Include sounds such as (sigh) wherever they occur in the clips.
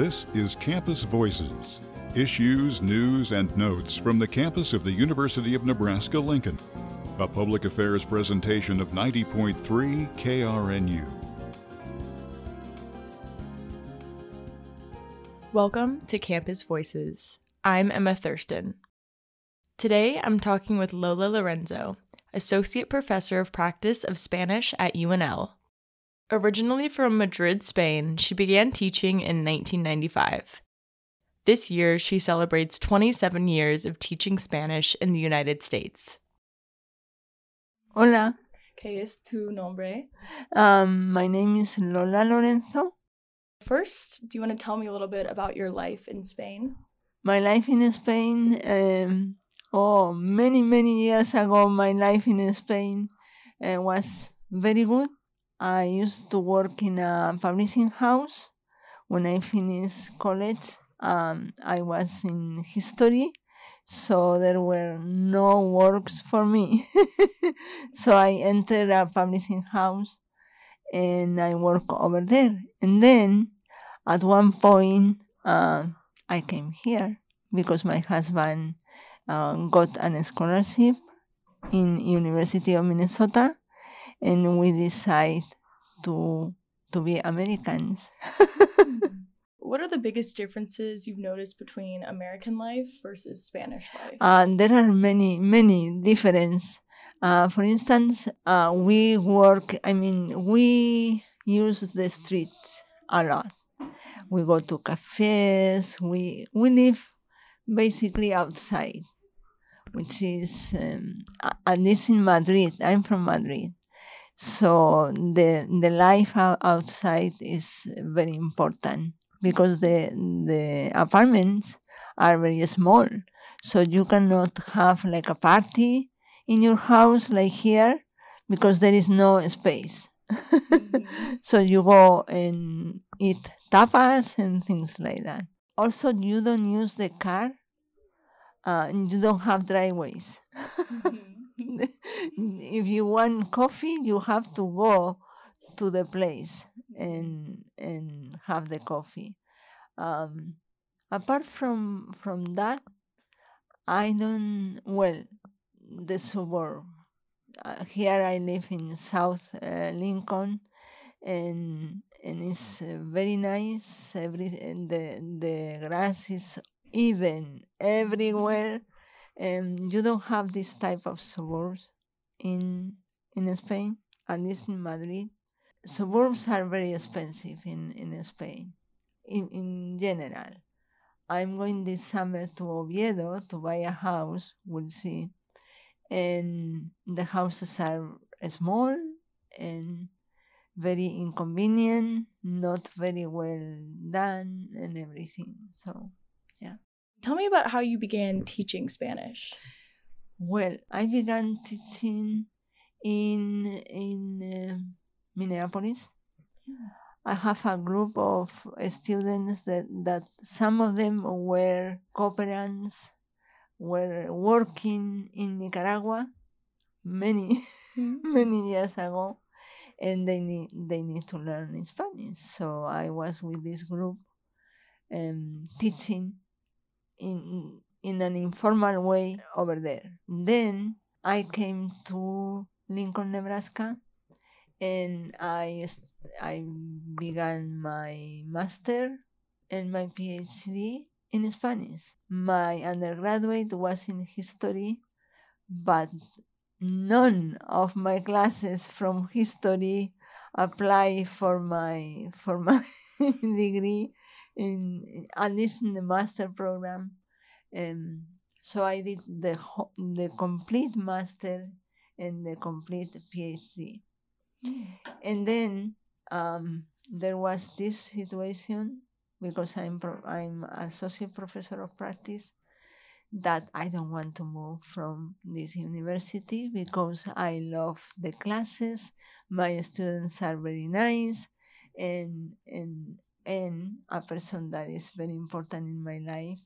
This is Campus Voices issues, news, and notes from the campus of the University of Nebraska Lincoln. A public affairs presentation of 90.3 KRNU. Welcome to Campus Voices. I'm Emma Thurston. Today I'm talking with Lola Lorenzo, Associate Professor of Practice of Spanish at UNL. Originally from Madrid, Spain, she began teaching in 1995. This year, she celebrates 27 years of teaching Spanish in the United States. Hola, ¿Qué es tu nombre? um, my name is Lola Lorenzo. First, do you want to tell me a little bit about your life in Spain? My life in Spain, um, oh, many, many years ago, my life in Spain uh, was very good. I used to work in a publishing house. When I finished college, um, I was in history, so there were no works for me. (laughs) so I entered a publishing house and I work over there. And then at one point, uh, I came here because my husband uh, got an scholarship in University of Minnesota, and we decide to to be Americans. (laughs) What are the biggest differences you've noticed between American life versus Spanish life? Uh, there are many, many differences. Uh, for instance, uh, we work, I mean, we use the streets a lot. We go to cafes, we, we live basically outside, which is, um, a- at least in Madrid, I'm from Madrid. So the, the life outside is very important because the, the apartments are very small. So you cannot have like a party in your house like here because there is no space. (laughs) So you go and eat tapas and things like that. Also you don't use the car uh, and you don't have driveways (laughs) if you want coffee you have to go to the place and and have the coffee. Um, apart from from that i don't well the suburb. Uh, here i live in south uh, lincoln and and it's uh, very nice. Every the the grass is even everywhere and you don't have this type of suburbs in in spain at least in madrid suburbs are very expensive in in spain in, in general. I'm going this summer to Oviedo to buy a house, we'll see. And the houses are small and very inconvenient, not very well done, and everything. So, yeah. Tell me about how you began teaching Spanish. Well, I began teaching in in uh, Minneapolis. I have a group of students that, that some of them were cooperants, were working in Nicaragua many, (laughs) many years ago, and they need, they need to learn Spanish. So I was with this group um, teaching in, in an informal way over there. Then I came to Lincoln, Nebraska, and I I began my master and my PhD in Spanish. My undergraduate was in history, but none of my classes from history apply for my for my (laughs) degree in at least in the master program. And so I did the the complete master and the complete PhD. And then um, there was this situation because I'm pro- I'm associate professor of practice that I don't want to move from this university because I love the classes. My students are very nice, and and and a person that is very important in my life,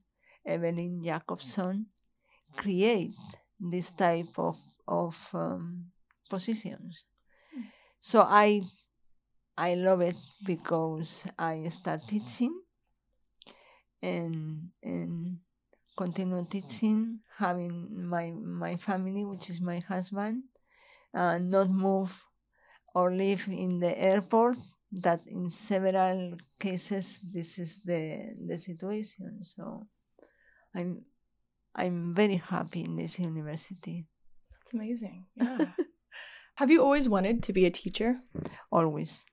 Evelyn Jacobson, create this type of of um, positions. So I I love it because I start teaching and and continue teaching, having my my family, which is my husband, uh, not move or live in the airport. That in several cases this is the the situation. So I'm I'm very happy in this university. That's amazing. Yeah. (laughs) Have you always wanted to be a teacher? Always.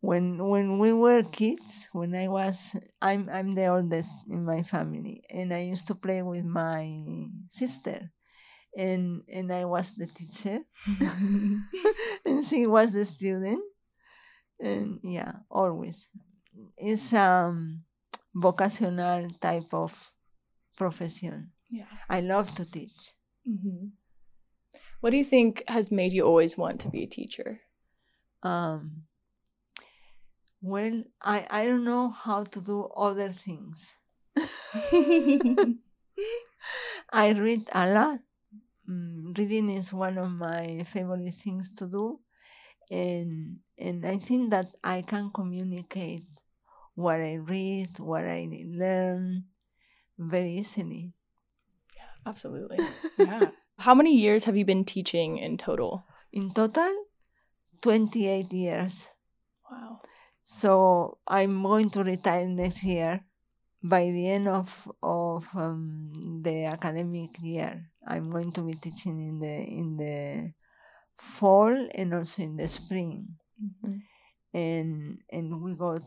When when we were kids, when I was I'm I'm the oldest in my family and I used to play with my sister and and I was the teacher (laughs) (laughs) and she was the student and yeah always it's um vocational type of profession yeah. I love to teach Mm-hmm. What do you think has made you always want to be a teacher? um well I I don't know how to do other things (laughs) (laughs) I read a lot. Mm, reading is one of my favorite things to do, and and I think that I can communicate what I read, what I learn, very easily. Yeah, absolutely. Yeah. (laughs) How many years have you been teaching in total? In total, twenty eight years. Wow. So I'm going to retire next year. By the end of of um, the academic year, I'm going to be teaching in the in the fall and also in the spring. and and we go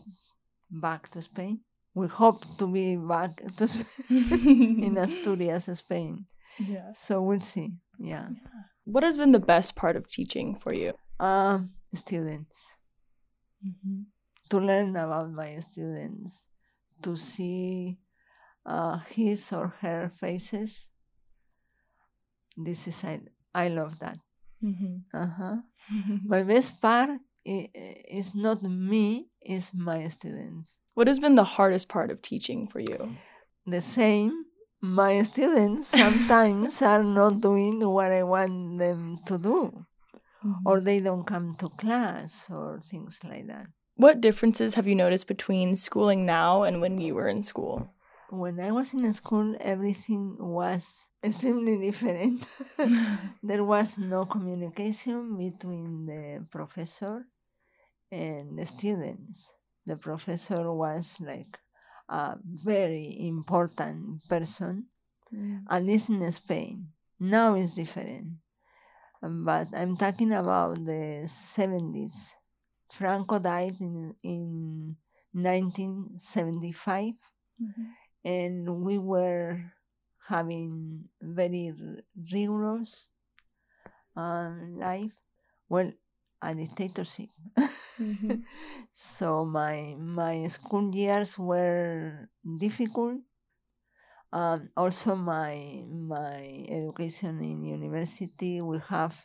back to Spain. We hope to be back (laughs) to in (laughs) Asturias, Spain. yeah. So we'll see. Yeah. What has been the best part of teaching for you? Um, students to learn about my students, to see uh, his or her faces. This is I I love that. Uh huh. (laughs) My best part i- i- is not me; is my students. What has been the hardest part of teaching for you? the same. My students (laughs) sometimes are not doing what I want them to do, mm-hmm. or they don't come to class, or things like that. What differences have you noticed between schooling now and when you were in school? When I was in school, everything was extremely different. (laughs) (laughs) there was no communication between the professor and the students. The professor was like a very important person at least in Spain. Now it's different. Um, But I'm talking about the 70s. Franco died in, in 1975, and we were having very rigorous um, life. Well, a dictatorship. (laughs) so my my school years were difficult um, also my my education in university we have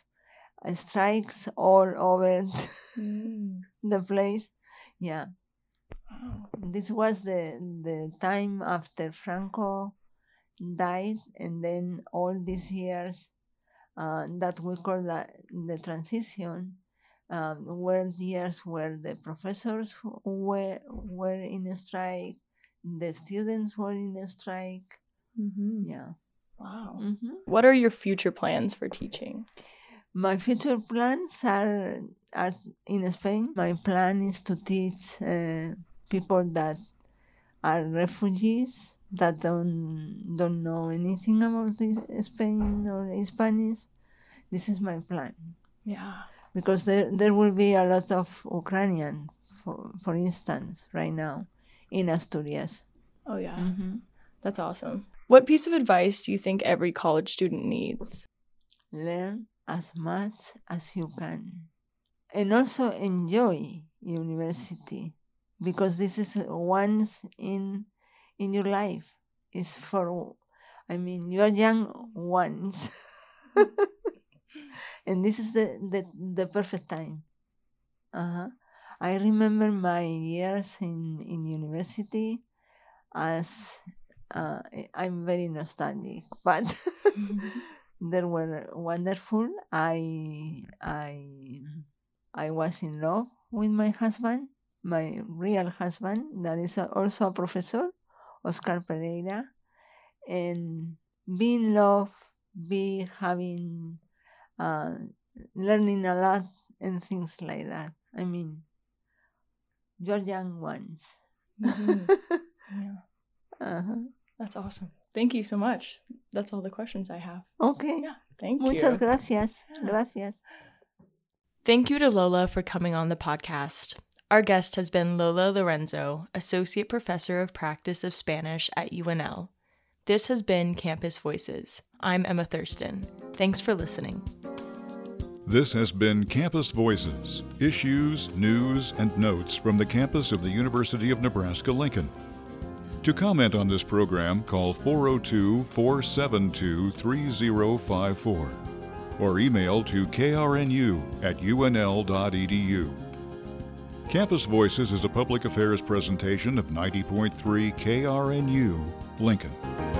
uh, strikes all over (laughs) the place. Yeah. This was the the time after franco died and then all these years uh, that we call the, the transition um, were years where the professors were were in a strike the students were in a strike yeah Wow. hmm What are your future plans for teaching? My future plans are are in Spain. My plan is to teach uh, people that are refugees that don't don't know anything about this Spain or Spanish. This is my plan Yeah. Because there there will be a lot of Ukrainian, for for instance, right now in Asturias. Oh, yeah. Mhm. That's awesome. What piece of advice do you think every college student needs? learn as much as you can and also enjoy university because this is once in in your life is for i mean you are young once (laughs) and this is the the, the perfect time uh-huh. i remember my years in in university as uh, i'm very nostalgic (laughs) but (laughs) they were wonderful. I I I was in love with my husband, my real husband, that is also a professor Oscar Pereira, and being in love, be having, uh, learning a lot and things like that. I mean, you're young ones. Mhm. Yeah, (laughs) uh-huh. that's awesome. Thank you so much. That's all the questions I have. Okay. Yeah, thank Muchas you. gracias. Yeah. Gracias. Thank you to Lola for coming on the podcast. Our guest has been Lola Lorenzo, Associate Professor of Practice of Spanish at UNL. This has been Campus Voices. I'm Emma Thurston. Thanks for listening. This has been Campus Voices issues, news, and notes from the campus of the University of Nebraska Lincoln. To comment on this program, call 402 472 3054 or email to krnu at unl.edu. Campus Voices is a public affairs presentation of 90.3 KRNU, Lincoln.